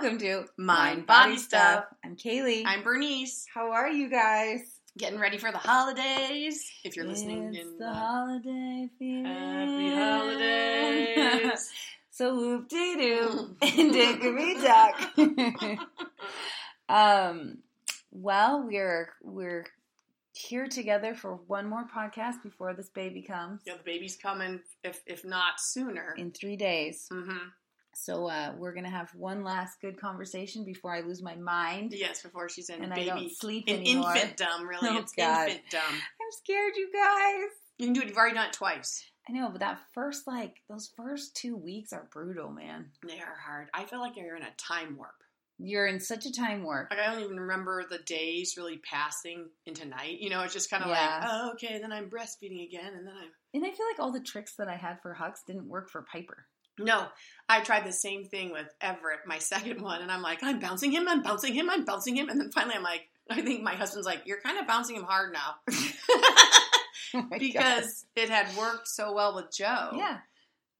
welcome to Mind, Body Stuff. I'm Kaylee. I'm Bernice. How are you guys? Getting ready for the holidays. If you're listening it's in the holiday feeling. Happy holidays. so whoop de doo and dickory dock. um, well, we're we're here together for one more podcast before this baby comes yeah, the baby's coming. If if not sooner. in three days. hmm So uh, we're gonna have one last good conversation before I lose my mind. Yes, before she's in And I baby don't sleep in anymore. infant dumb. Really, Oh, it's God. infant dumb. I'm scared, you guys. You can do it. You've already done it twice. I know, but that first like those first two weeks are brutal, man. They are hard. I feel like you're in a time warp. You're in such a time warp. Like I don't even remember the days really passing into night. You know, it's just kind of Yeah. like, oh, okay, then I'm breastfeeding again, and then I'm And I feel like all the tricks that I had for Hux didn't work for Piper. No, I tried the same thing with Everett, my second one, and I'm like, I'm bouncing him, I'm bouncing him, I'm bouncing him, and then finally I'm like, I think my husband's like, you're kind of bouncing him hard now Oh because it had worked so well with Joe. Yeah.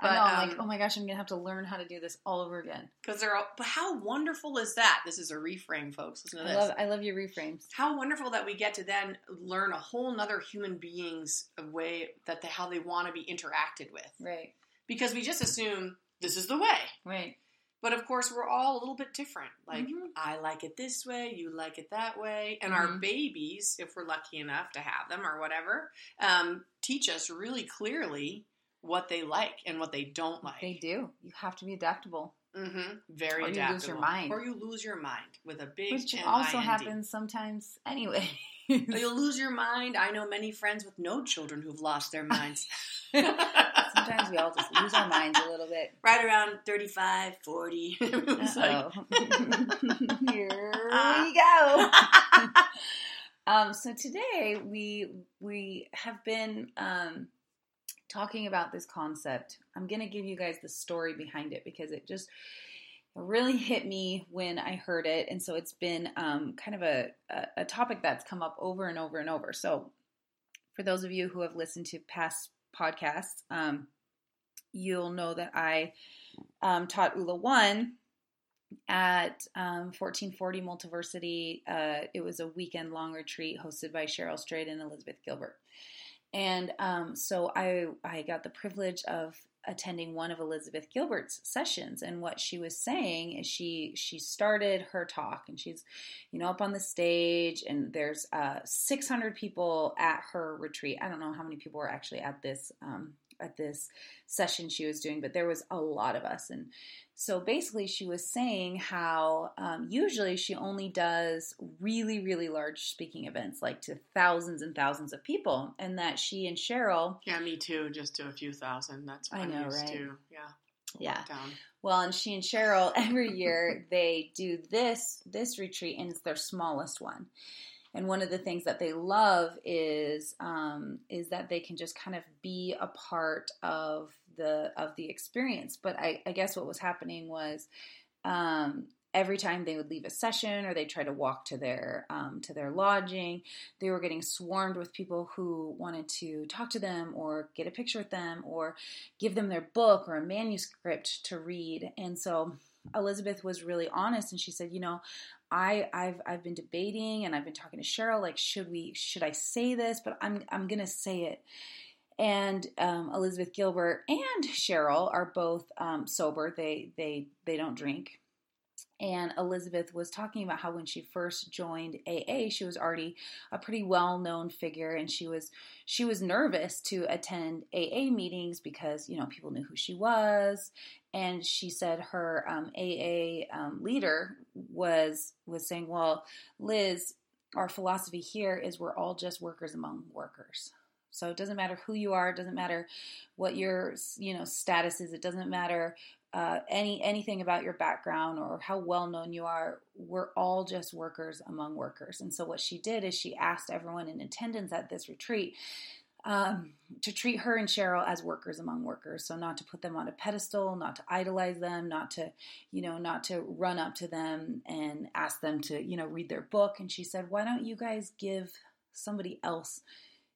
But, I know. I'm um, like, oh my gosh, I'm gonna have to learn how to do this all over again. because they're all. But how wonderful is that? This is a reframe, folks. Listen to I this. love, I love your reframes. how wonderful that we get to then learn a whole nother human being's way that they, how they want to be interacted with, Right, because we just assume this is the way. right. But of course, we're all a little bit different. Like, Mhm. I like it this way, you like it that way. And our Mhm. babies, if we're lucky enough to have them or whatever, um, teach us really clearly what they like and what they don't like. They do. You have to be adaptable, hmm Very Or you adaptable. lose your mind. Or you lose your mind with a big which N also I N D. happens sometimes anyway. You'll lose your mind. I know many friends with no children who've lost their minds. sometimes we all just lose our minds a little bit. right around 35, 40. It's like. Here we go. um, so today we we have been um, talking about this concept. I'm going to give you guys the story behind it because it just really hit me when I heard it, and so it's been um, kind of a, a a topic that's come up over and over and over. So for those of you who have listened to past podcasts, um, you'll know that I um, taught ULA one at um, 1440 Multiversity. Uh, it was a weekend long retreat hosted by Cheryl Strayed and Elizabeth Gilbert. And um, so I, I got the privilege of attending one of Elizabeth Gilbert's sessions and what she was saying is she she started her talk and she's you know up on the stage and there's uh 600 people at her retreat I don't know how many people were actually at this um at this session she was doing but there was a lot of us and so basically, she was saying how um, usually she only does really, really large speaking events, like to thousands and thousands of people, and that she and Cheryl, yeah, me too. Just to a few thousand. That's what I I'm know, used right? to. Yeah. yeah, Down. well, and she and Cheryl every year they do this this retreat, and it's their smallest one. And one of the things that they love is um, is that they can just kind of be a part of the of the experience. But I, I guess what was happening was um, every time they would leave a session or they try to walk to their um, to their lodging, they were getting swarmed with people who wanted to talk to them or get a picture with them or give them their book or a manuscript to read. And so Elizabeth was really honest and she said, you know, I I've I've been debating and I've been talking to Cheryl like should we should I say this but I'm I'm to say it. And um, Elizabeth Gilbert and Cheryl are both um, sober. They they they don't drink. And Elizabeth was talking about how when she first joined AA, she was already a pretty well-known figure, and she was she was nervous to attend AA meetings because you know people knew who she was, and she said her um, AA um, leader was was saying, "Well, Liz, our philosophy here is we're all just workers among workers." So it doesn't matter who you are, it doesn't matter what your you know status is, it doesn't matter uh, any anything about your background or how well known you are. We're all just workers among workers. And so what she did is she asked everyone in attendance at this retreat um, to treat her and Cheryl as workers among workers. So not to put them on a pedestal, not to idolize them, not to, you know, not to run up to them and ask them to, you know, read their book. And she said, why don't you guys give somebody else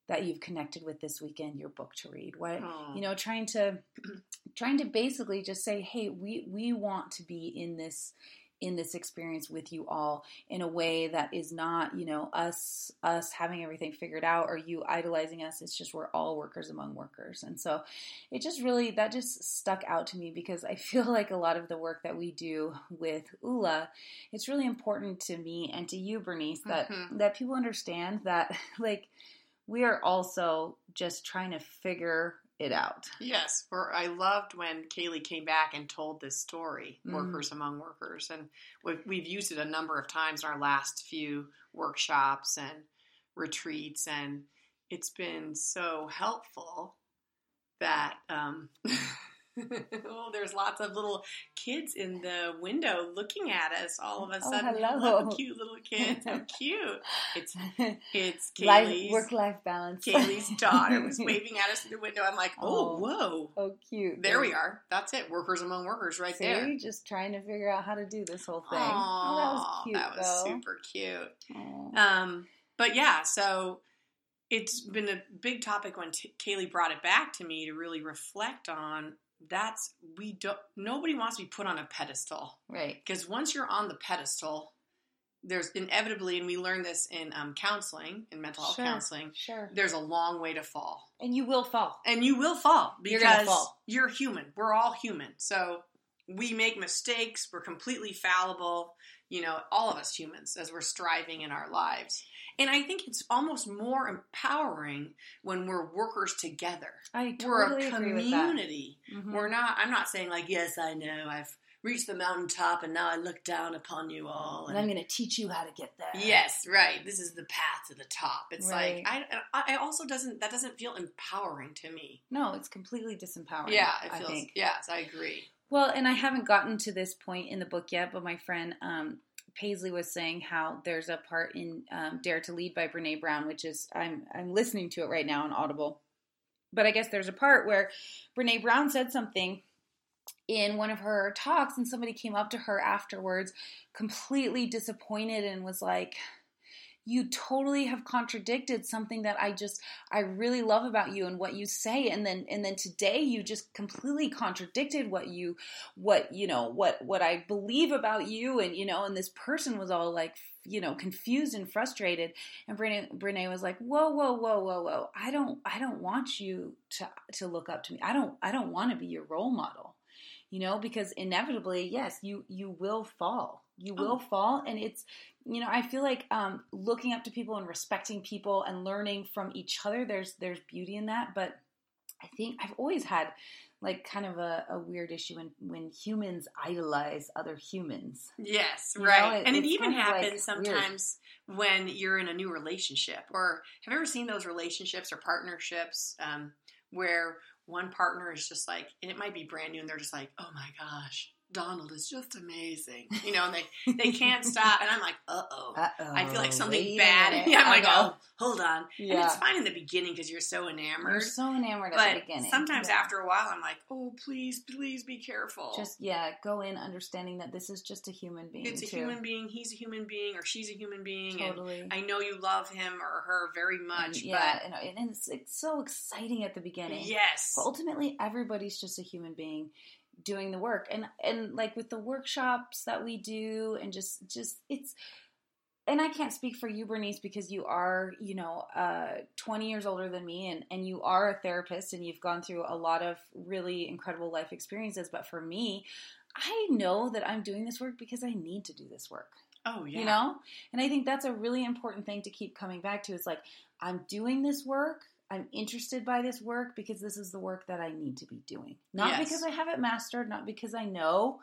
that you've connected with this weekend your book to read? What Oh. you know, trying to, trying to basically just say, hey, we we want to be in this in this experience with you all in a way that is not, you know, us us having everything figured out or you idolizing us. It's just we're all workers among workers. And so it just really that just stuck out to me because I feel like a lot of the work that we do with ULA, it's really important to me and to you, Bernice, that Mhm. that people understand that like we are also just trying to figure it out. Yes, I loved when Kaylee came back and told this story, Mhm. workers among workers, and we've, we've used it a number of times in our last few workshops and retreats, and it's been so helpful that um, well, there's lots of little kids in the window looking at us all of a Oh, sudden. hello. cute little kids, how cute! It's it's Kaylee's work-life balance. Kaylee's daughter was waving at us through the window. I'm like, oh, Oh. whoa. Oh, cute. There we are. That's it. Workers among workers right See, there. just trying to figure out how to do this whole thing. Oh, that was cute. That was though. super cute. Um, but yeah, so it's been a big topic when t- Kaylee brought it back to me to really reflect on. That's we don't. Nobody wants to be put on a pedestal right. because once you're on the pedestal, there's inevitably, and we learned this in um, counseling, in mental health Sure. counseling. Sure. There's a long way to fall. And you will fall. and you will fall You're because fall. you're human. We're all human. So we make mistakes. We're completely fallible. You know, all of us humans as we're striving in our lives. And I think it's almost more empowering when we're workers together. I we're totally a agree with that. community. Mhm. We're not. I'm not saying like, yes, I know. I've reached the mountaintop, and now I look down upon you all. And I'm going to teach you how to get there. Yes, right. This is the path to the top. It's Right. like I, I also doesn't that doesn't feel empowering to me. No, it's completely disempowering. Yeah, it I feels. think. Yes, I agree. Well, and I haven't gotten to this point in the book yet, but my friend um, Paisley was saying how there's a part in um, Dare to Lead by Brene Brown, which is I'm I'm listening to it right now on Audible. But I guess there's a part where Brene Brown said something in one of her talks, and somebody came up to her afterwards, completely disappointed, and was like, you totally have contradicted something that I just I really love about you and what you say. And then and then today you just completely contradicted what you what you know what what I believe about you. And you know and this person was all like you know confused and frustrated. And Brene, Brene was like whoa whoa whoa whoa whoa. I don't I don't want you to to look up to me. I don't I don't want to be your role model you know because inevitably yes you you will fall you will Oh. fall and it's you know i feel like um, looking up to people and respecting people and learning from each other there's there's beauty in that but i think i've always had like kind of a, a weird issue when when humans idolize other humans Yes, You right. it- and it even of, like, happens weird. sometimes when you're in a new relationship. Or have you ever seen those relationships or partnerships um, where one partner is just like, and it might be brand new, and they're just like, oh my gosh, Donald is just amazing. You know, and they, they can't stop. And I'm like, uh oh. I feel like something bad. Yeah, I'm like, oh, hold on. And it's fine in the beginning because you're so enamored. you're so enamored at the beginning sometimes Yeah. after a while, I'm like, oh, please, please be careful. just yeah go in understanding that this is just a human being it's a too. human being. He's a human being, or she's a human being, totally and I know you love him or her very much. And, yeah and, and it's, it's so exciting at the beginning yes, But ultimately everybody's just a human being doing the work. And and like with the workshops that we do and just just it's and I can't speak for you, Bernice, because you are, you know, uh, 20 years older than me, and, and you are a therapist, and you've gone through a lot of really incredible life experiences. But for me, I know that I'm doing this work because I need to do this work. Oh yeah, you know? And i think that's a really important thing to keep coming back to. Is like i'm doing this work i'm interested by this work because this is the work that i need to be doing not Yes. because i have it mastered not because i know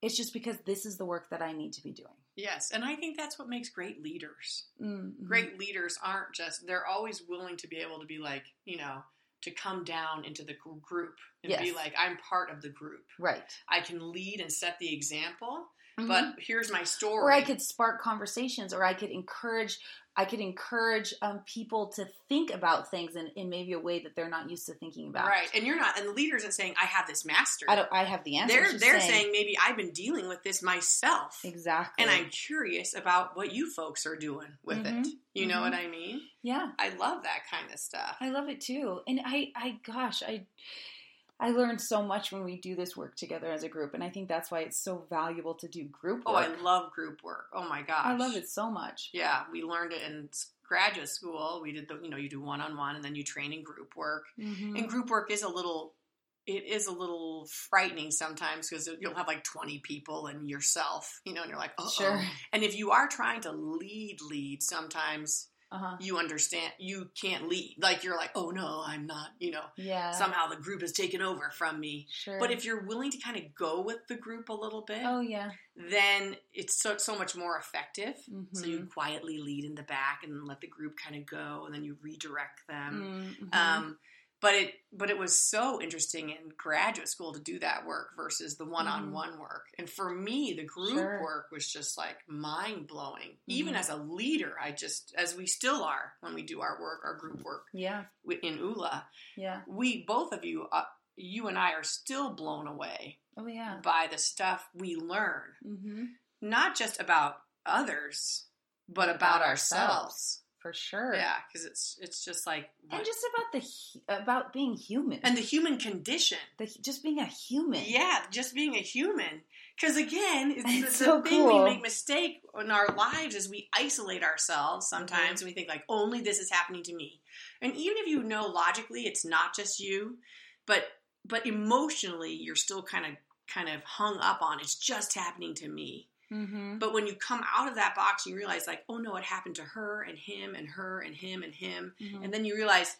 it's just because this is the work that i need to be doing yes, and I think that's what makes great leaders. mm-hmm. Great leaders aren't just; they're always willing to be able to be like, you know, to come down into the group and be like, I'm part of the group. right I can lead and set the example, Mhm. but here's my story. or i could spark conversations or i could encourage i could encourage um, people to think about things in, in maybe a way that they're not used to thinking about right, and you're not, and the leader isn't saying I have this mastered. i don't i have the answer they're they're saying, maybe I've been dealing with this myself, exactly and I'm curious about what you folks are doing with Mhm, it. You know mhm. what I mean? yeah I love that kind of stuff. I love it too. And I, I, gosh, I, I learned so much when we do this work together as a group, and I think that's why it's so valuable to do group work. Oh. I love group work. Oh my gosh. I love it so much. Yeah, we learned it in graduate school. We did the, you know, you do one on one and then you train in group work. Mhm. And group work is a little, it is a little frightening sometimes because you'll have like 20 people and yourself, you know, and you're like, oh. Sure. And if you are trying to lead, lead, sometimes Uh-huh. you understand you can't lead. Like you're like, oh no, I'm not, you know, Yeah. somehow the group has taken over from me. Sure. But if you're willing to kind of go with the group a little bit, oh yeah. then it's so, so much more effective. So Mhm. you quietly lead in the back and let the group kind of go, and then you redirect them. Mhm. Um, but it but it was so interesting in graduate school to do that work versus the one on one work. And for me, the group Mm-hmm. Sure. work was just like mind blowing. Even as a leader, I just as we still are when we do our work, our group work yeah. in ULA, Yeah. we both of you, uh, you and I, are still blown away Oh yeah. by the stuff we learn Mm-hmm. not just about others, but about, About ourselves. ourselves. For sure. Yeah, because it's it's just like And just about the about being human and the human condition. the, just being a human. Yeah, just being a human. Because again, it's, It's the, so the thing cool. we make mistake in our lives is we isolate ourselves sometimes Mm-hmm. and we think like only this is happening to me. And even if you know logically it's not just you, but but emotionally you're still kind of kind of hung up on it's just happening to me. Mm-hmm. But when you come out of that box, you realize like, oh no, it happened to her and him and her and him and him, Mm-hmm. and then you realize,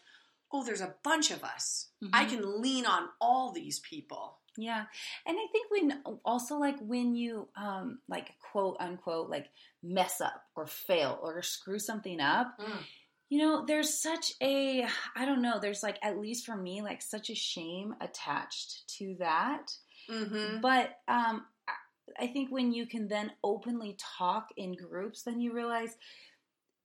oh, there's a bunch of us. I can lean on all these people. Yeah. And I think when also like when you um like quote unquote like mess up or fail or screw something up, you know, there's such a I don't know, there's like at least for me like such a shame attached to that. Mm-hmm. But um I- think when you can then openly talk in groups, then you realize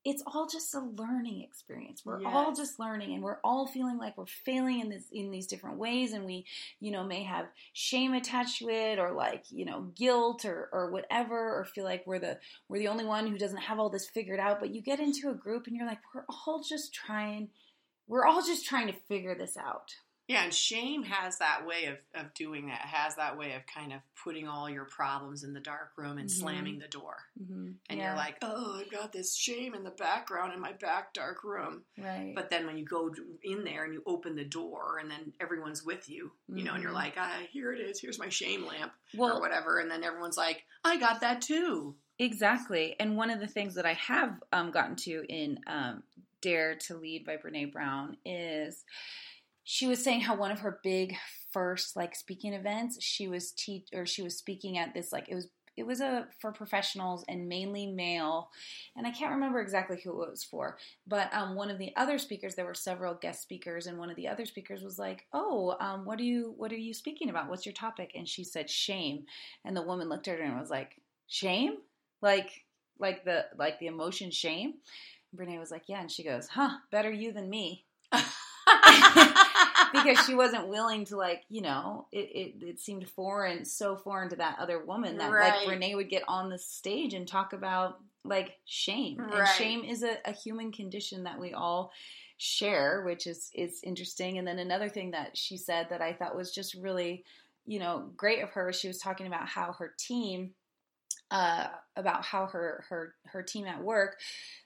it's all just a learning experience. We're all just learning and we're all feeling like we're failing in this in these different ways and we, you know, may have shame attached to it or like, you know, guilt or or whatever or feel like we're the we're the only one who doesn't have all this figured out, but you get into a group and you're like we're all just trying we're all just trying to figure this out. Yeah, and shame has that way of, of doing that. Has that way of kind of putting all your problems in the dark room and Mhm. slamming the door. Mm-hmm. And you're like, oh, I've got this shame in the background in my back dark room. right. But then when you go in there and you open the door and then everyone's with you, you know, and you're Mhm. like, ah, here it is. Here's my shame lamp or whatever. And then everyone's like, I got that too. Exactly. And one of the things that I have um, gotten to in um, Dare to Lead by Brene Brown is she was saying how one of her big first like speaking events, she was teach or she was speaking at this like it was it was a for professionals and mainly male, and I can't remember exactly who it was for. But um, one of the other speakers, there were several guest speakers, and one of the other speakers was like, "Oh, um, what are you what are you speaking about? What's your topic?" And she said shame, and the woman looked at her and was like, "Shame." like like the like the emotion shame Brene was like yeah and she goes huh better you than me because she wasn't willing to like you know it, it, it seemed foreign so foreign to that other woman that Right. like Brene would get on the stage and talk about like shame. And shame is a, a human condition that we all share which is is interesting. And then another thing that she said that I thought was just really you know great of her she was talking about how her team uh, about how her her her team at work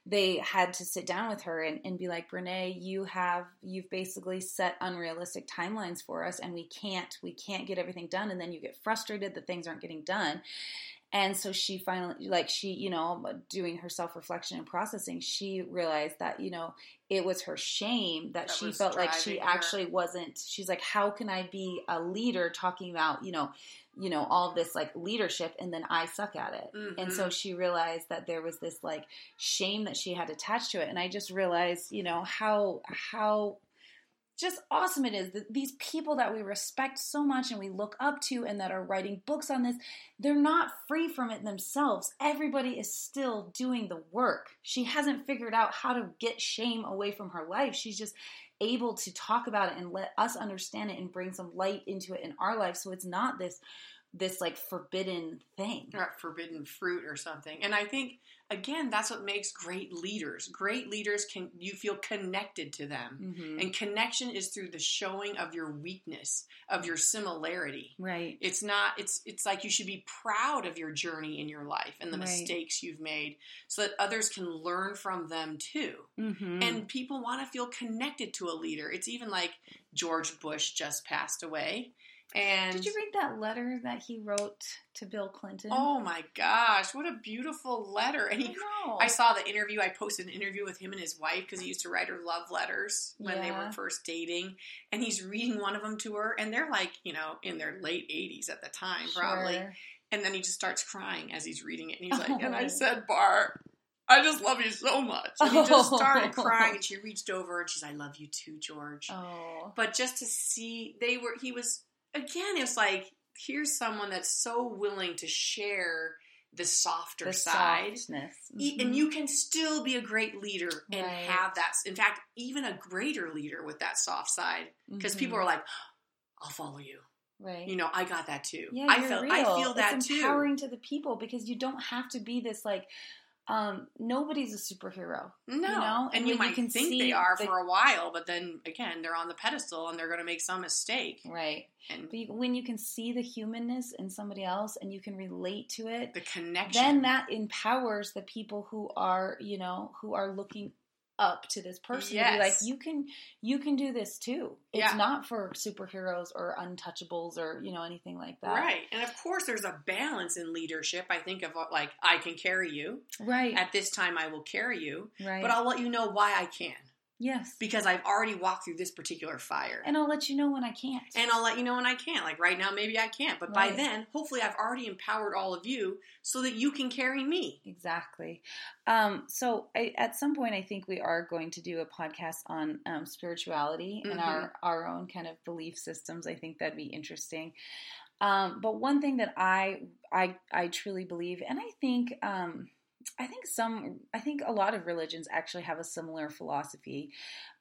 they had to sit down with her and, and be like Brene you have you've basically set unrealistic timelines for us and we can't we can't get everything done and then you get frustrated that things aren't getting done and so she finally like she you know doing her self-reflection and processing she realized that you know it was her shame that, That she felt like she her. actually wasn't she's like how can i be a leader talking about you know you know all this like leadership and then i suck at it and Mhm. so she realized that there was this like shame that she had attached to it and i just realized you know how how just awesome it is that these people that we respect so much and we look up to and that are writing books on this they're not free from it themselves. Everybody is still doing the work. She hasn't figured out how to get shame away from her life. She's just able to talk about it and let us understand it and bring some light into it in our life. So it's not this this like forbidden thing. Or forbidden fruit or something. And I think again, that's what makes great leaders. Great leaders can you feel connected to them. Mm-hmm. And connection is through the showing of your weakness, of your similarity. right. It's not it's it's like you should be proud of your journey in your life and the Right. mistakes you've made so that others can learn from them too. Mm-hmm. And people want to feel connected to a leader. It's even like George Bush just passed away. And did you read that letter that he wrote to Bill Clinton? Oh my gosh, what a beautiful letter. And I he know. I saw the interview. I posted an interview with him and his wife because he used to write her love letters when they were first dating. And he's reading one of them to her, and they're like, you know, in their late 80s at the time, probably. And then he just starts crying as he's reading it. And he's like, and I Oh. said, Bar, I just love you so much. And he just oh. started Oh. crying, and she reached over and she's, I love you too, George. Oh. But just to see, they were, he was, again, it's like, here's someone that's so willing to share the softer The side. Mhm. And you can still be a great leader and Right. have that. In fact, even a greater leader with that soft side, because people Mhm. are like, "I'll follow you." right. You know, I got that too. Yeah, I you're real. I feel that it's too. empowering to the people because you don't have to be this like. Um, nobody's a superhero. No, know? and And you you might can think see they are the- for a while, but then again, they're on the pedestal and they're going to make some mistake. Right. And But you, when you can see the humanness in somebody else and you can relate to it, the connection. then that empowers the people who are, you know, who are looking up to this person to be like, you can, you can do this too. It's Yeah. not for superheroes or untouchables or you know anything like that. Right. And of course, there's a balance in leadership. I think of uh, like, I can carry you. Right. At this time, I will carry you. right. But I'll let you know why I can. Yes. Because I've already walked through this particular fire. And I'll let you know when I can't. and I'll let you know when I can't. Like right now, maybe I can't, but by then, hopefully, I've already empowered all of you so that you can carry me. Exactly. Um, so I, at some point, I think we are going to do a podcast on um, spirituality and Mhm. our our own kind of belief systems. I think that'd be interesting. Um, but one thing that I I I truly believe, and I think um, I think some I think a lot of religions actually have a similar philosophy.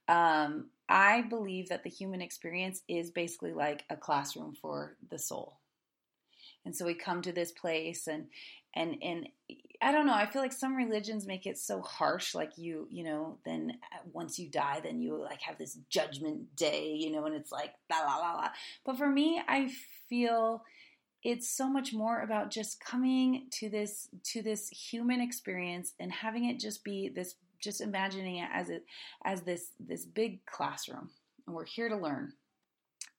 Um, I believe that the human experience is basically like a classroom for the soul. And so we come to this place and and and I don't know, I feel like some religions make it so harsh like you, you know, then once you die then you like have this judgment day, you know, and it's like la la la la. But for me, I feel it's so much more about just coming to this to this human experience and having it just be this just imagining it as it as this this big classroom. And we're here to learn.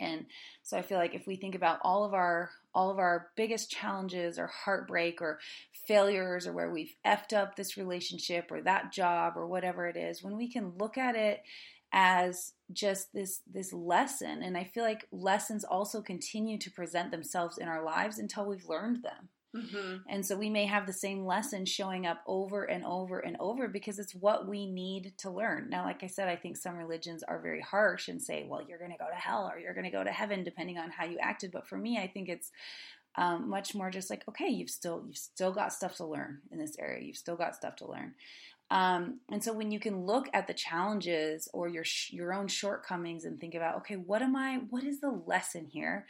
And so i feel like if we think about all of our all of our biggest challenges or heartbreak or failures or where we've effed up this relationship or that job or whatever it is when we can look at it as just this this lesson and i feel like lessons also continue to present themselves in our lives until we've learned them Mm-hmm. and so we may have the same lesson showing up over and over and over because it's what we need to learn. Now, like I said, I think some religions are very harsh and say, well, you're going to go to hell or you're going to go to heaven depending on how you acted. But for me, I think it's um, much more just like, okay, you've still you've still got stuff to learn in this area. You've still got stuff to learn. Um, and so when you can look at the challenges or your your own shortcomings and think about, okay, what am I? What is the lesson here?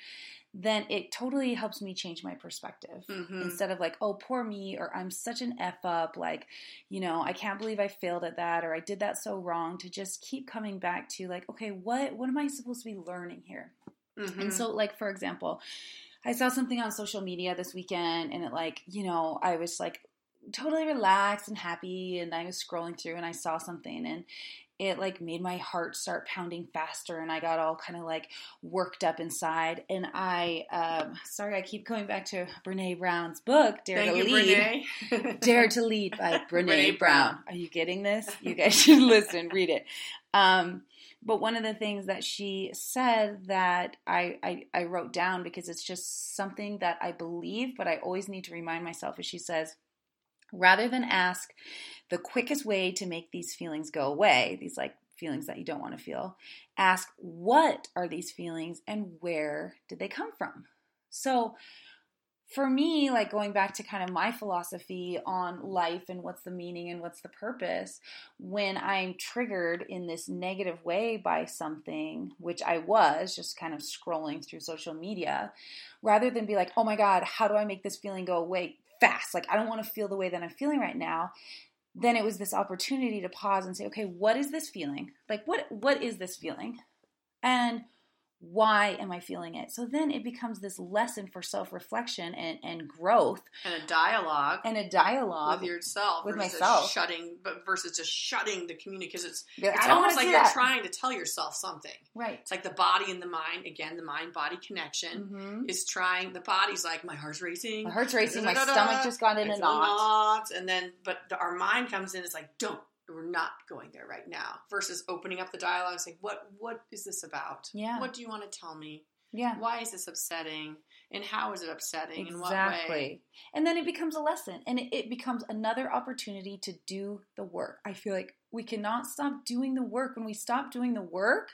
Then it totally helps me change my perspective Mm-hmm. instead of like, oh, poor me, or I'm such an F up, like, you know, I can't believe I failed at that, or I did that so wrong, to just keep coming back to like, okay, what what am I supposed to be learning here? Mm-hmm. And so, like, for example, I saw something on social media this weekend, and it like, you know, I was like totally relaxed and happy, and I was scrolling through, and I saw something, and it like made my heart start pounding faster and i got all kind of like worked up inside and i um sorry i keep going back to brene brown's book dare Thank to you, lead dare to lead by brene, Brene brown. Brown. are you getting this you guys should listen read it um but one of the things that she said that I, I i wrote down because it's just something that i believe but i always need to remind myself is she says rather than ask the quickest way to make these feelings go away, these like feelings that you don't want to feel, ask what are these feelings and where did they come from? So for me, like going back to kind of my philosophy on life and what's the meaning and what's the purpose, when I'm triggered in this negative way by something, which I was just kind of scrolling through social media, rather than be like, oh my God, how do I make this feeling go away? Fast. Like I don't want to feel the way that I'm feeling right now. Then it was this opportunity to pause and say, okay, what is this feeling? Like what what is this feeling? And why am I feeling it? So then it becomes this lesson for self reflection and, and growth and a dialogue and a dialogue with yourself, with myself. shutting, but versus just shutting the community because it's Yeah, it's almost like you're that. trying to tell yourself something. right. It's like the body and the mind again, the mind body connection Mhm. is trying. The body's like my heart's racing, My heart's racing. My stomach just got in a knot. and then but the, our mind comes in. It's like don't. We're not going there right now. Versus opening up the dialogue, and saying, "What? What is this about? Yeah. What do you want to tell me? Yeah. Why is this upsetting? And how is it upsetting? In what way? Exactly. And then it becomes a lesson and it, it becomes another opportunity to do the work. I feel like we cannot stop doing the work. When we stop doing the work,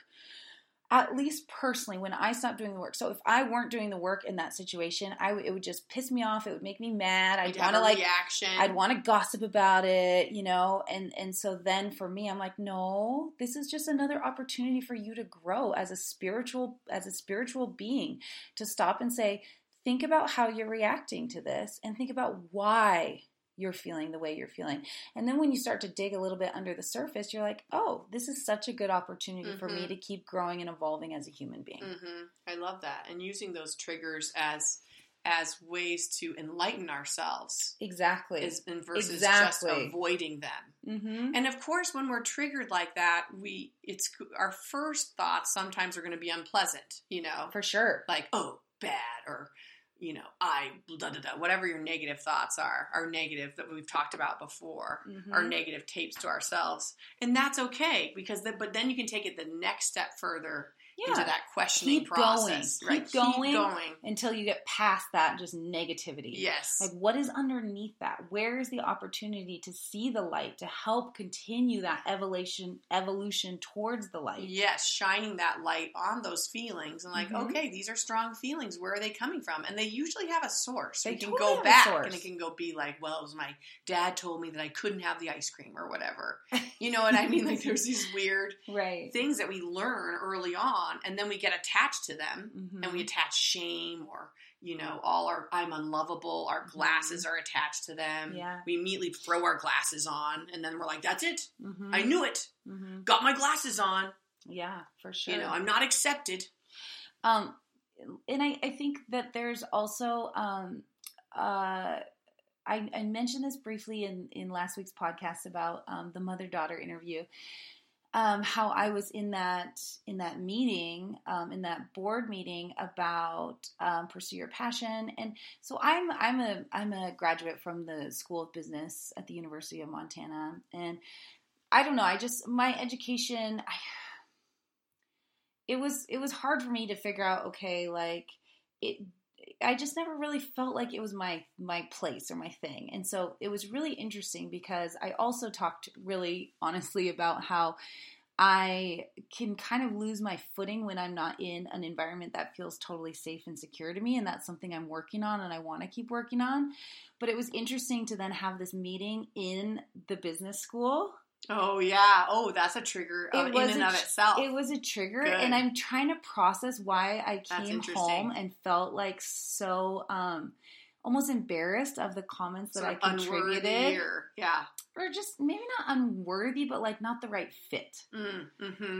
at least personally, when I stopped doing the work. So if I weren't doing the work in that situation, I w- it would just piss me off. It would make me mad. I'd want to like reaction. I'd want to gossip about it, you know, and and so then for me, I'm like, no, this is just another opportunity for you to grow as a spiritual as a spiritual being, to stop and say, think about how you're reacting to this, and think about why you're feeling the way you're feeling. And then when you start to dig a little bit under the surface, you're like, oh, this is such a good opportunity for me Mhm. to keep growing and evolving as a human being. hmm I love that, and using those triggers as as ways to enlighten ourselves Exactly. is and versus Exactly. just avoiding them. mm-hmm. And of course, when we're triggered like that, we it's our first thoughts sometimes are going to be unpleasant. You know, For sure. like oh bad or you know I da da da whatever your negative thoughts are are negative that we've talked about before. Mhm. Our negative tapes to ourselves, and that's okay because the, but then you can take it the next step further yeah. into that questioning Keep process, going. right? Keep going. going. until you get past that just negativity. Yes. Like what is underneath that? Where is the opportunity to see the light to help continue that evolution evolution towards the light? Yes, shining that light on those feelings and like, Mhm. okay, these are strong feelings. Where are they coming from? And they usually have a source. They we can totally go back and it can go be like, well, it was my dad told me that I couldn't have the ice cream or whatever. You know what I mean? Like there's these weird Right. things that we learn early on and then we get attached to them Mhm. and we attach shame or you know all our i'm unlovable our glasses are attached to them Mm-hmm. Yeah. we immediately throw our glasses on and then we're like that's it Mhm. i knew it Mhm. got my glasses on Yeah, for sure. you know i'm not accepted Um, and I, I think that there's also um, uh, I, I mentioned this briefly in in last week's podcast about um, the mother daughter interview. Um, how I was in that in that meeting, um, in that board meeting about um, pursue your passion, and so I'm I'm a I'm a graduate from the School of Business at the University of Montana, and I don't know, I just my education, I, it was it was hard for me to figure out okay like it I just never really felt like it was my my place or my thing. And so it was really interesting because I also talked really honestly about how I can kind of lose my footing when I'm not in an environment that feels totally safe and secure to me. And that's something I'm working on and I want to keep working on. But it was interesting to then have this meeting in the business school oh yeah. Oh that's a trigger of, It in and of itself. it was a trigger Good. and i'm trying to process why i came home and felt like so um almost embarrassed of the comments that i of contributed. or yeah. Or just maybe not unworthy but like not the right fit. Mm, mm-hmm.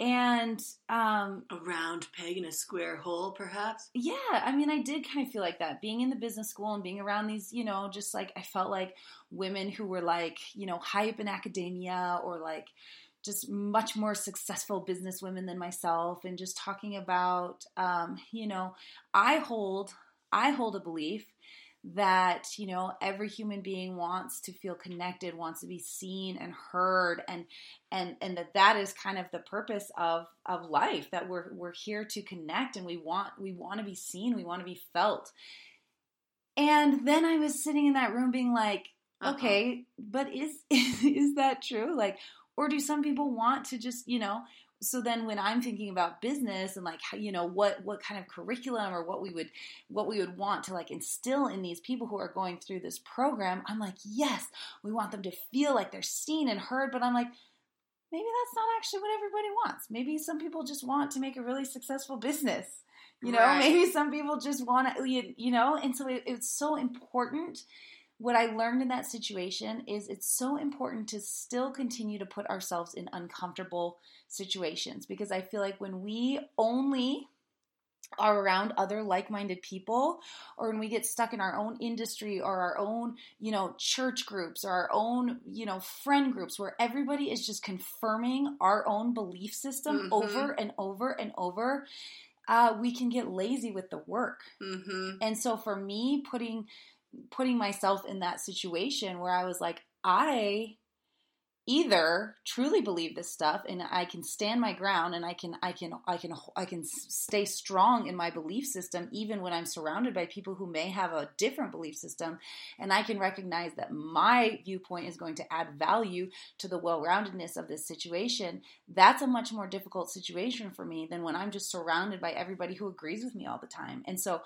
And um a round peg in a square hole perhaps? Yeah i mean i did kind of feel like that. Being in the business school and being around these you know just like i felt like women who were like you know high up in academia or like just much more successful business women than myself and just talking about um, you know i hold i hold a belief that you know every human being wants to feel connected wants to be seen and heard and and and that that is kind of the purpose of of life that we're we're here to connect and we want we want to be seen we want to be felt and then i was sitting in that room being like Uh-uh. okay but is is that true like or do some people want to just you know so then when i'm thinking about business and like how, you know what what kind of curriculum or what we would what we would want to like instill in these people who are going through this program i'm like yes we want them to feel like they're seen and heard but i'm like maybe that's not actually what everybody wants maybe some people just want to make a really successful business You know, Right. maybe some people just want to, you, you know, and so it, it's so important. What I learned in that situation is it's so important to still continue to put ourselves in uncomfortable situations because I feel like when we only are around other like-minded people or when we get stuck in our own industry or our own you know church groups or our own you know friend groups where everybody is just confirming our own belief system Mhm. over and over and over uh, we can get lazy with the work Mm-hmm. and so for me putting putting myself in that situation where i was like i either truly believe this stuff and I can stand my ground and I can I can I can I can stay strong in my belief system even when I'm surrounded by people who may have a different belief system and I can recognize that my viewpoint is going to add value to the well-roundedness of this situation that's a much more difficult situation for me than when I'm just surrounded by everybody who agrees with me all the time. And so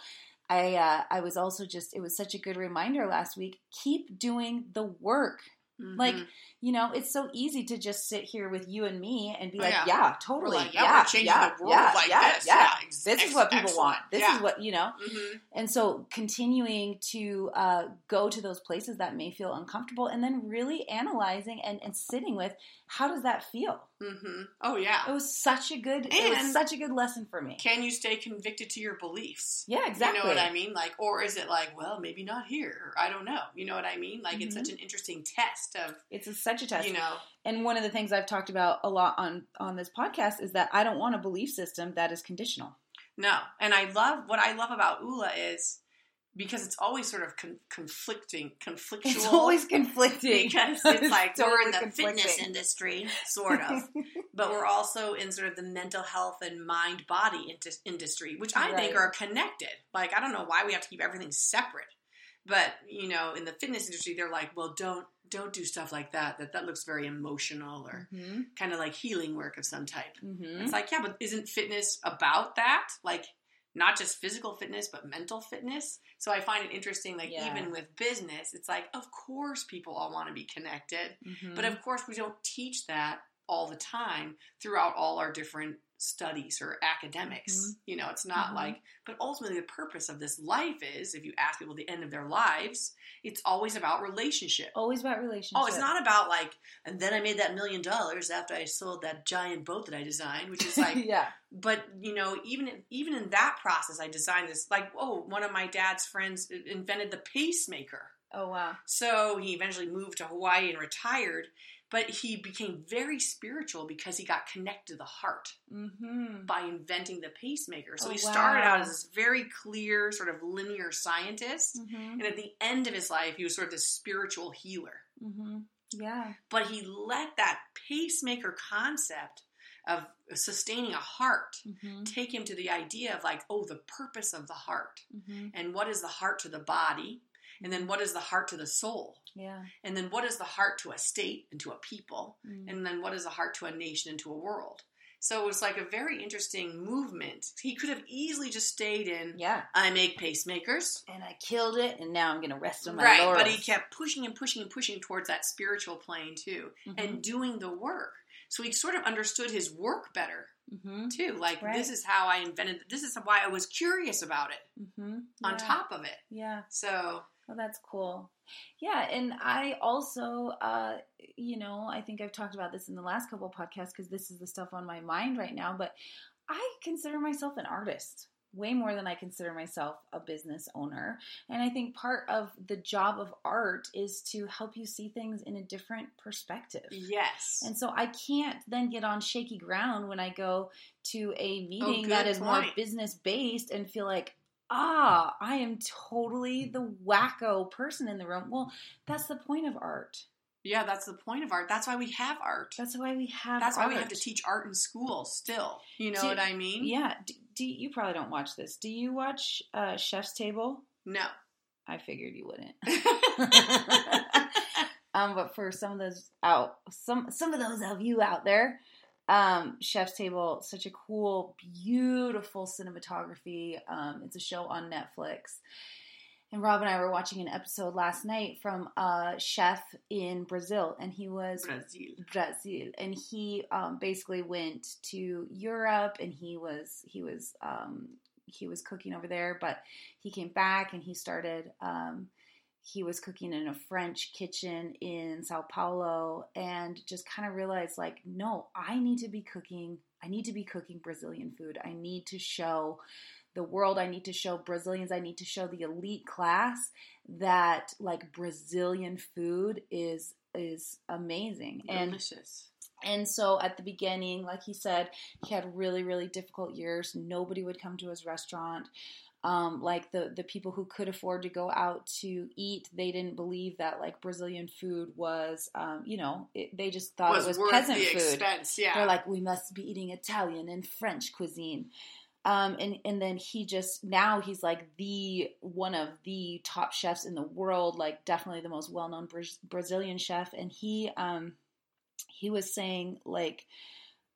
I uh, I was also just it was such a good reminder last week keep doing the work like, Mhm. you know, it's so easy to just sit here with you and me and be Oh, like, yeah. yeah, totally. like, yeah, yeah, changing yeah, the world yeah, like yeah, this. Yeah. Yeah, ex- This is what people excellent. want. This is what, you know. Mhm. And so continuing to uh, go to those places that may feel uncomfortable and then really analyzing and, and sitting with how does that feel? Mhm. Oh yeah. It was such a good it was such a good lesson for me. Can you stay convicted to your beliefs? Yeah, exactly. You know what I mean? Like, or is it like, well, maybe not here? I don't know. You know what I mean? Like, it's Mhm. such an interesting test of, It's a, such a test. you know, and one of the things I've talked about a lot on on this podcast is that I don't want a belief system that is conditional. no. And I love what I love about ULA is because it's always sort of con- conflicting, conflictual. It's always conflicting because it's like we're in the fitness industry, sort of, but we're also in sort of the mental health and mind body industry, which I think are connected. Like, I don't know why we have to keep everything separate, but you know, in the fitness industry, they're like, well, don't don't do stuff like that. That that looks very emotional or hmm kind of like healing work of some type. hmm It's like, yeah, but isn't fitness about that? Like, not just physical fitness, but mental fitness. So I find it interesting, like, Yeah. even with business, it's like, of course, people all want to be connected. Mm-hmm. But of course, we don't teach that all the time throughout all our different studies or academics. Mhm. You know, it's not Mhm. like, but ultimately, the purpose of this life is if you ask people the end of their lives, it's always about relationship. always about relationship. Oh, it's not about like, and then I made that million dollars after I sold that giant boat that I designed, which is like, yeah. but you know, even even in that process, I designed this. Like, oh, one of my dad's friends invented the pacemaker. Oh wow. So he eventually moved to Hawaii and retired, but he became very spiritual because he got connected to the heart Mm-hmm. by inventing the pacemaker. So Oh, he started out as this very clear, sort of linear scientist, Mm-hmm. and at the end of his life, he was sort of this spiritual healer. Mm-hmm. Yeah. But he let that pacemaker concept of sustaining a heart Mm-hmm. take him to the idea of like, oh, the purpose of the heart, Mm-hmm. and what is the heart to the body, and then what is the heart to the soul. Yeah. And then what is the heart to a state and to a people? Mm. And then what is the heart to a nation and to a world? So it was like a very interesting movement. He could have easily just stayed in, Yeah. I make pacemakers. And I killed it, and now I'm gonna rest on my Right. laurels. But he kept pushing and pushing and pushing towards that spiritual plane too Mhm. and doing the work. So he sort of understood his work better Mm-hmm. too. Like, Right. this is how I invented, this is why I was curious about it Mm-hmm. on yeah. top of it. Yeah. So, Well, that's cool. Yeah, and I also, uh, you know, I think I've talked about this in the last couple podcasts because this is the stuff on my mind right now. But I consider myself an artist way more than I consider myself a business owner. And I think part of the job of art is to help you see things in a different perspective. yes. And so I can't then get on shaky ground when I go to a meeting good that is more business based and feel like, ah, I am totally the wacko person in the room. Well, that's the point of art. yeah, that's the point of art. That's why we have art. That's why we have. That's why we have to teach art in school still. You know Do- what I mean? Yeah. Do, do you probably don't watch this? Do you watch uh, Chef's Table? No. I figured you wouldn't. um, but for some of those out, some some of those of you out there, um, Chef's Table, such a cool, beautiful cinematography. Um, it's a show on Netflix. And Rob and I were watching an episode last night from a chef in Brazil, and he was Brazil. Brazil, and he um, basically went to Europe, and he was he was um, he was cooking over there, but he came back and he started. Um, he was cooking in a French kitchen in Sao Paulo, and just kind of realized like, no, I need to be cooking. I need to be cooking Brazilian food. I need to show the world. I need to show Brazilians. I need to show the elite class that like Brazilian food is is amazing and Delicious. and so at the beginning, like he said, he had really, really difficult years. Nobody would come to his restaurant. Um, like the the people who could afford to go out to eat, they didn't believe that like Brazilian food was, um, you know, it, they just thought was it was peasant food. expense. Yeah. They're like, we must be eating Italian and French cuisine. Um, and and then he just now he's like the one of the top chefs in the world, like definitely the most well known Bra- Brazilian chef. And he um, he was saying like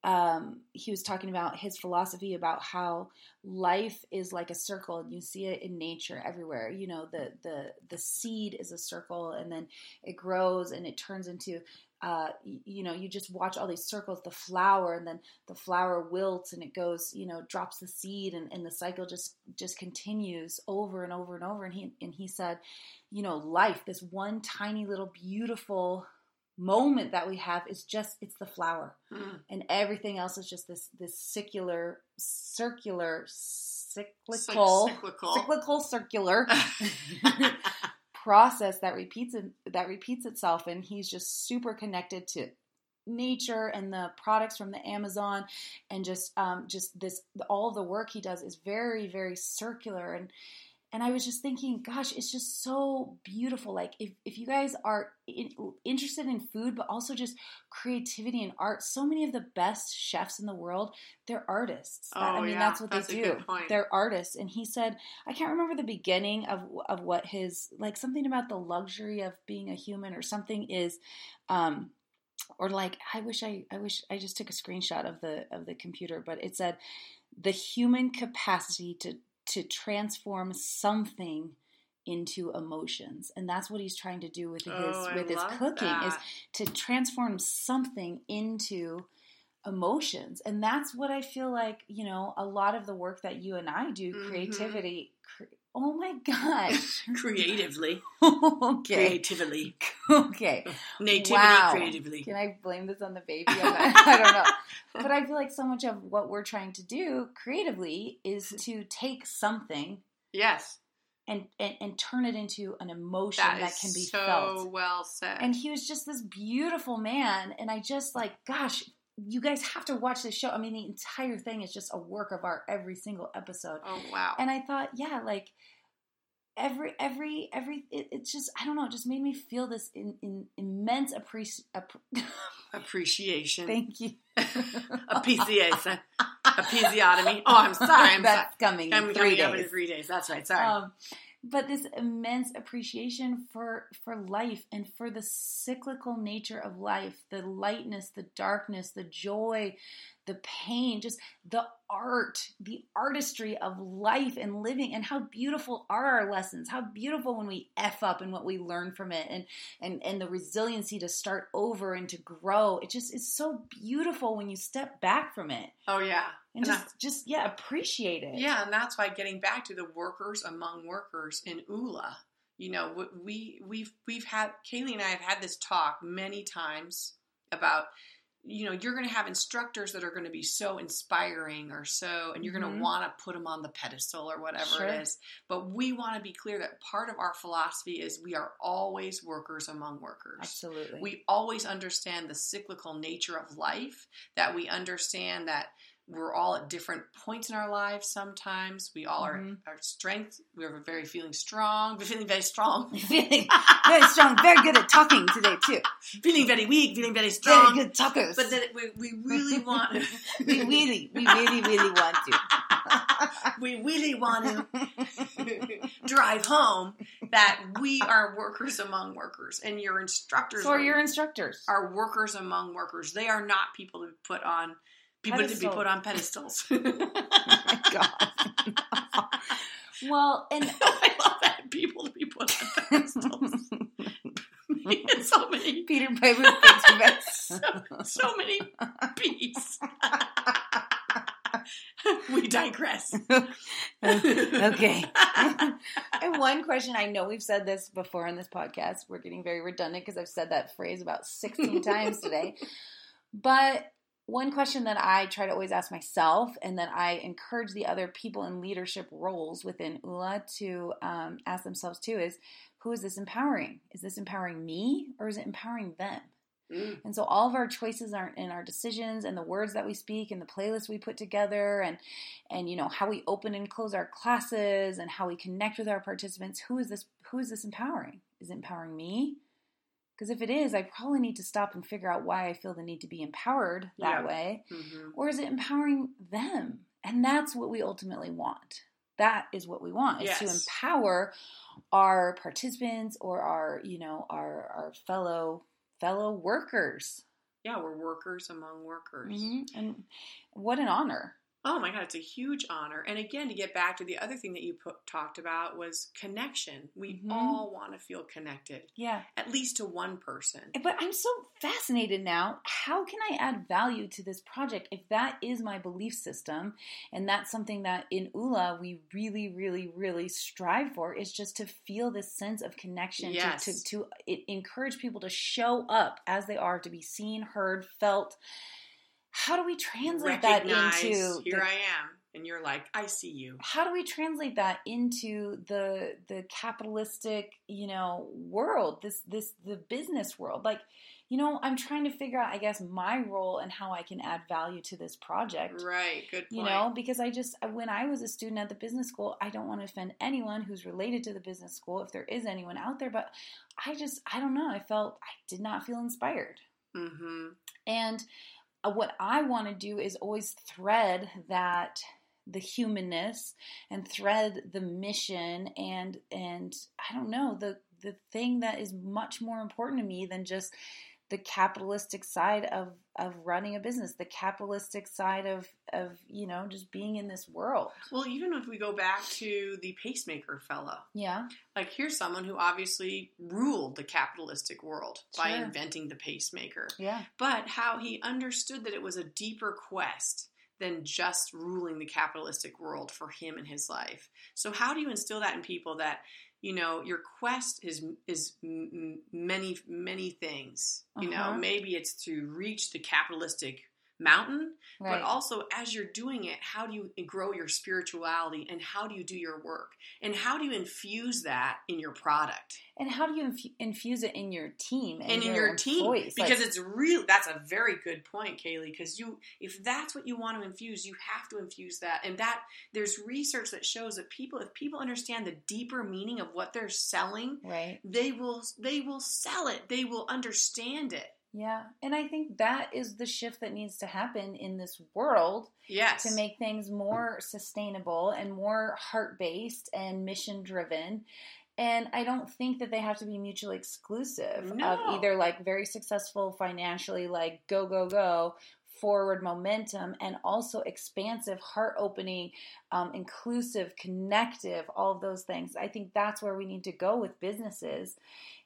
um, he was talking about his philosophy about how life is like a circle and you see it in nature everywhere. You know the the the seed is a circle and then it grows and it turns into uh, you know you just watch all these circles the flower and then the flower wilts and it goes you know drops the seed and, and the cycle just just continues over and over and over. And he and he said you know life this one tiny little beautiful moment that we have is just it's the flower Mm. and everything else is just this this circular circular cyclical cyclical. cyclical circular process that repeats it, that repeats itself and he's just super connected to nature and the products from the Amazon and just um, just this all the work he does is very very circular and and I was just thinking gosh it's just so beautiful. Like if, if you guys are in, interested in food but also just creativity and art so many of the best chefs in the world they're artists. That- I Oh, mean yeah, that's what that's they do. they're artists. And he said I can't remember the beginning of of what his like something about the luxury of being a human or something is um or like I wish I I wish I just took a screenshot of the of the computer but it said the human capacity to to transform something into emotions. And that's what he's trying to do with his Oh, with his cooking is to transform something into emotions. And that's what i feel like you know a lot of the work that you and i do Mhm. creativity cre- oh my gosh. Creatively, okay. Creatively, okay. Nativity, Wow. creatively. can i blame this on the baby? Not- i don't know. But i feel like so much of what we're trying to do creatively is to take something Yes, and and, and turn it into an emotion that, that, can be so felt. well said. and he was just this beautiful man and i just like gosh you guys have to watch this show i mean the entire thing is just a work of art every single episode oh wow. and i thought yeah like every every every it, it's just i don't know it just made me feel this in, in immense appreci- app- Appreciation. thank you Appreciation. Episiotomy. Oh, I'm sorry. I'm sorry. coming I'm in three coming up days in three days. That's right. Sorry. Um, but this immense appreciation for for life and for the cyclical nature of life, the lightness, the darkness, the joy, the pain, just the art, the artistry of life and living, and how beautiful are our lessons? How beautiful when we f up and what we learn from it, and and and the resiliency to start over and to grow. It just is so beautiful when you step back from it oh yeah. And And I- just just yeah appreciate it. Yeah, and that's why getting back to the workers among workers in ULA, you know, we we've we've had Kaylee and I have had this talk many times about you know you're going to have instructors that are going to be so inspiring or so and you're going Mhm. to want to put them on the pedestal or whatever Sure. it is but we want to be clear that part of our philosophy is we are always workers among workers Absolutely. we always understand the cyclical nature of life that we understand that we're all at different points in our lives sometimes we all Mhm. are our strength we're very feeling strong we're feeling very strong feeling very strong, very good at talking today too. feeling very weak feeling very strong. Very good talkers. but then we, we really want we really, we really, really want to. we really want to drive home that we are workers among workers and your instructors so are are- your instructors? are workers among workers. They are not people to put on people to be put on pedestals. oh my god. well, and I love that people to be put on pedestals. So many, Peter Piper so, so many bees. we digress. okay. and one question I know we've said this before in this podcast. We're getting very redundant because I've said that phrase about 16 times today. But one question that I try to always ask myself, and that I encourage the other people in leadership roles within ULA to um, ask themselves too is who is this empowering? Is this empowering me or is it empowering them? Mm. And so all of our choices are in our decisions and the words that we speak and the playlists we put together and and you know how we open and close our classes and how we connect with our participants. Who is this who is this empowering? Is it empowering me? Because if it is, I probably need to stop and figure out why I feel the need to be empowered that yeah. way. Mm-hmm. Or is it empowering them? And that's what we ultimately want. That is what we want yes. is to empower our participants or our, you know, our our fellow fellow workers. Yeah, we're workers among workers. Mm-hmm. And what an honor. Oh my God, it's a huge honor. And again, to get back to the other thing that you put, talked about was connection. We mm-hmm. all want to feel connected. Yeah. At least to one person. But I'm so fascinated now. How can I add value to this project if that is my belief system? And that's something that in ULA we really, really, really strive for is just to feel this sense of connection, yes. to, to, to encourage people to show up as they are, to be seen, heard, felt how do we translate that into here the, I am and you're like I see you. How do we translate that into the the capitalistic, you know, world, this this the business world? Like, you know, I'm trying to figure out I guess my role and how I can add value to this project. Right, good point. You know, because I just when I was a student at the business school, I don't want to offend anyone who's related to the business school if there is anyone out there, but I just I don't know, I felt I did not feel inspired. hmm And Uh, what I want to do is always thread that the humanness and thread the mission and and I don't know the the thing that is much more important to me than just the capitalistic side of of running a business, the capitalistic side of of you know just being in this world. Well, even if we go back to the pacemaker fellow, yeah, like here's someone who obviously ruled the capitalistic world sure. by inventing the pacemaker. Yeah, but how he understood that it was a deeper quest than just ruling the capitalistic world for him and his life. So how do you instill that in people that you know your quest is is many many things you uh-huh. know maybe it's to reach the capitalistic mountain right. but also as you're doing it how do you grow your spirituality and how do you do your work? And how do you infuse that in your product? And how do you inf- infuse it in your team and, and in your, your team because like, it's real that's a very good point kaylee because you if that's what you want to infuse you have to infuse that. And that there's research that shows that people if people understand the deeper meaning of what they're selling right. they will they will sell it. They will understand it yeah, and I think that is the shift that needs to happen in this world. Yes. To make things more sustainable and more heart based and mission driven. And I don't think that they have to be mutually exclusive no. of either like very successful financially, like go, go, go, forward momentum, and also expansive, heart opening, um, inclusive, connective, all of those things. I think that's where we need to go with businesses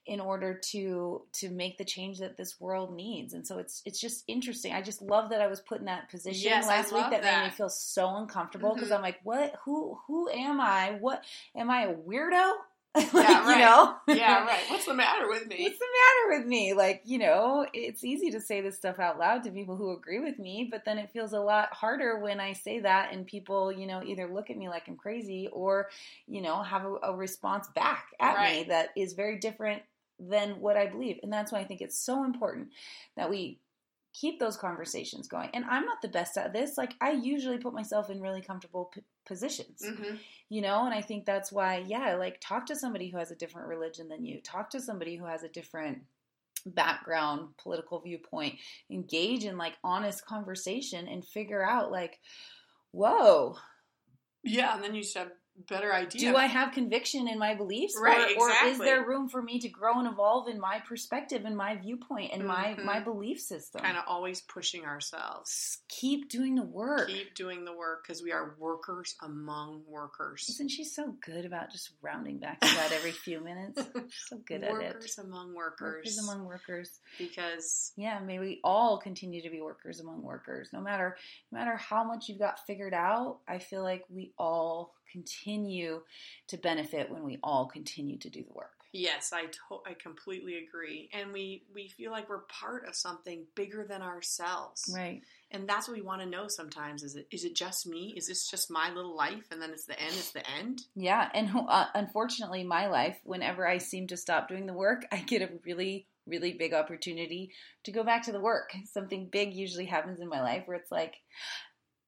in order to to make the change that this world needs. And so it's it's just interesting. I just love that I was put in that position yes, last week that, that, made me feel so uncomfortable because mm-hmm. I'm like, what? Who who am I? What am I a weirdo? like, yeah, right. You know? yeah, right. What's the matter with me? What's the matter with me? Like, you know, it's easy to say this stuff out loud to people who agree with me, but then it feels a lot harder when I say that and people, you know, either look at me like I'm crazy or, you know, have a, a response back at right. me that is very different than what I believe. And that's why I think it's so important that we keep those conversations going. And I'm not the best at this. Like I usually put myself in really comfortable p- positions. Mm-hmm. You know, and I think that's why yeah, like talk to somebody who has a different religion than you. Talk to somebody who has a different background, political viewpoint. Engage in like honest conversation and figure out like whoa. Yeah, and then you said better idea. do I have conviction in my beliefs, Right, or, or is there room for me to grow and evolve in my perspective and my viewpoint and my Mhm. my belief system? kind of always pushing ourselves? keep doing the work. Keep doing the work because we are workers among workers. Isn't she so good about just rounding back to that every few minutes? She's so good at it. workers among workers. Workers among workers. because Yeah, may we all continue to be workers among workers. No matter no matter how much you've got figured out, I feel like we all continue to benefit when we all continue to do the work. yes, I to- I completely agree, and we we feel like we're part of something bigger than ourselves, Right. and that's what we want to know. Sometimes is it is it just me? Is this just my little life, and then it's the end? It's the end. Yeah, and uh, unfortunately, my life, whenever I seem to stop doing the work, I get a really, really big opportunity to go back to the work. Something big usually happens in my life where it's like,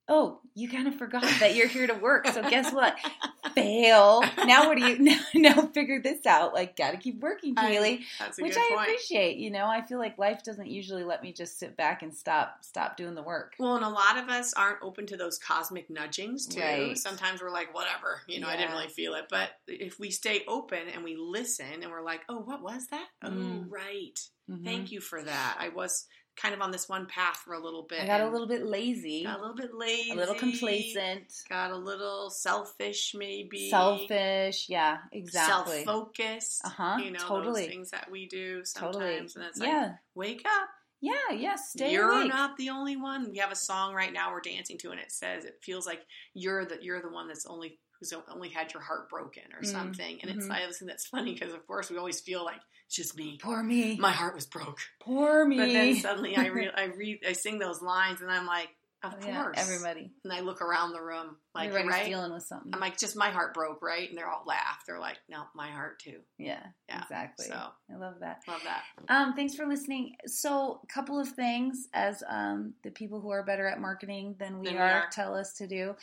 oh, you kind of forgot that you're here to work. So guess what? Fail. Now what do you now, now figure this out? Like, gotta keep working, I- Kaylee. That's a Which good I point. appreciate. You know, I feel like life doesn't usually let me just sit back and stop stop doing the work. Well, and a lot of us aren't open to those cosmic nudgings too. Right. Sometimes we're like, whatever, you know, I didn't really feel it. But if we stay open and we listen and we're like, oh, what was that? Oh, Mm. right. Mhm. Thank you for that. I was kind of on this one path for a little bit. I got a little bit lazy, got a little bit lazy, a little complacent. got a little selfish, maybe selfish yeah exactly self-focused. Uh-huh, You know, totally. those things that we do sometimes, totally and it's like, yeah wake up. yeah yeah stay you're awake not the only one. We have a song right now we're dancing to, and it says it feels like you're the you're the one that's only who's only had your heart broken or Mm, something. And it's mhm. I always that's funny because of course we always feel like it's just me. poor me. My heart was broke, poor me but then suddenly I re- I read I sing those lines, and I'm like, of Oh, yeah, course, everybody And I look around the room like, everybody's right? dealing with something I'm like, just my heart broke, right? And they're all laugh. They're like, no, my heart too. yeah, Yeah, exactly so. i love that Love that. um thanks for listening so a couple of things as um the people who are better at marketing than we, Than we are, are. tell us to do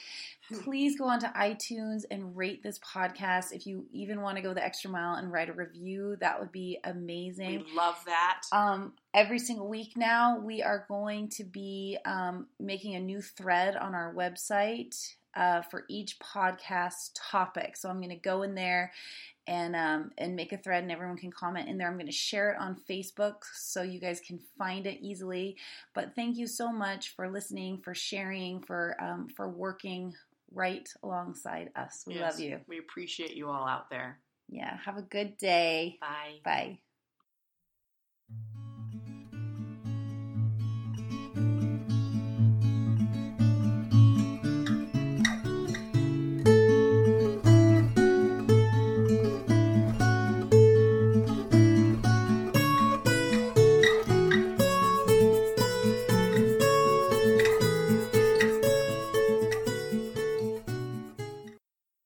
please go onto itunes and rate this podcast if you even want to go the extra mile and write a review that would be amazing We love that. um, every single week now we are going to be um, making a new thread on our website uh, for each podcast topic. So i'm going to go in there and um, and make a thread and everyone can comment in there. I'm going to share it on facebook so you guys can find it easily. But thank you so much for listening for sharing for um, for working right alongside us. We Yes, love you. We appreciate you all out there. yeah have a good day. Bye. bye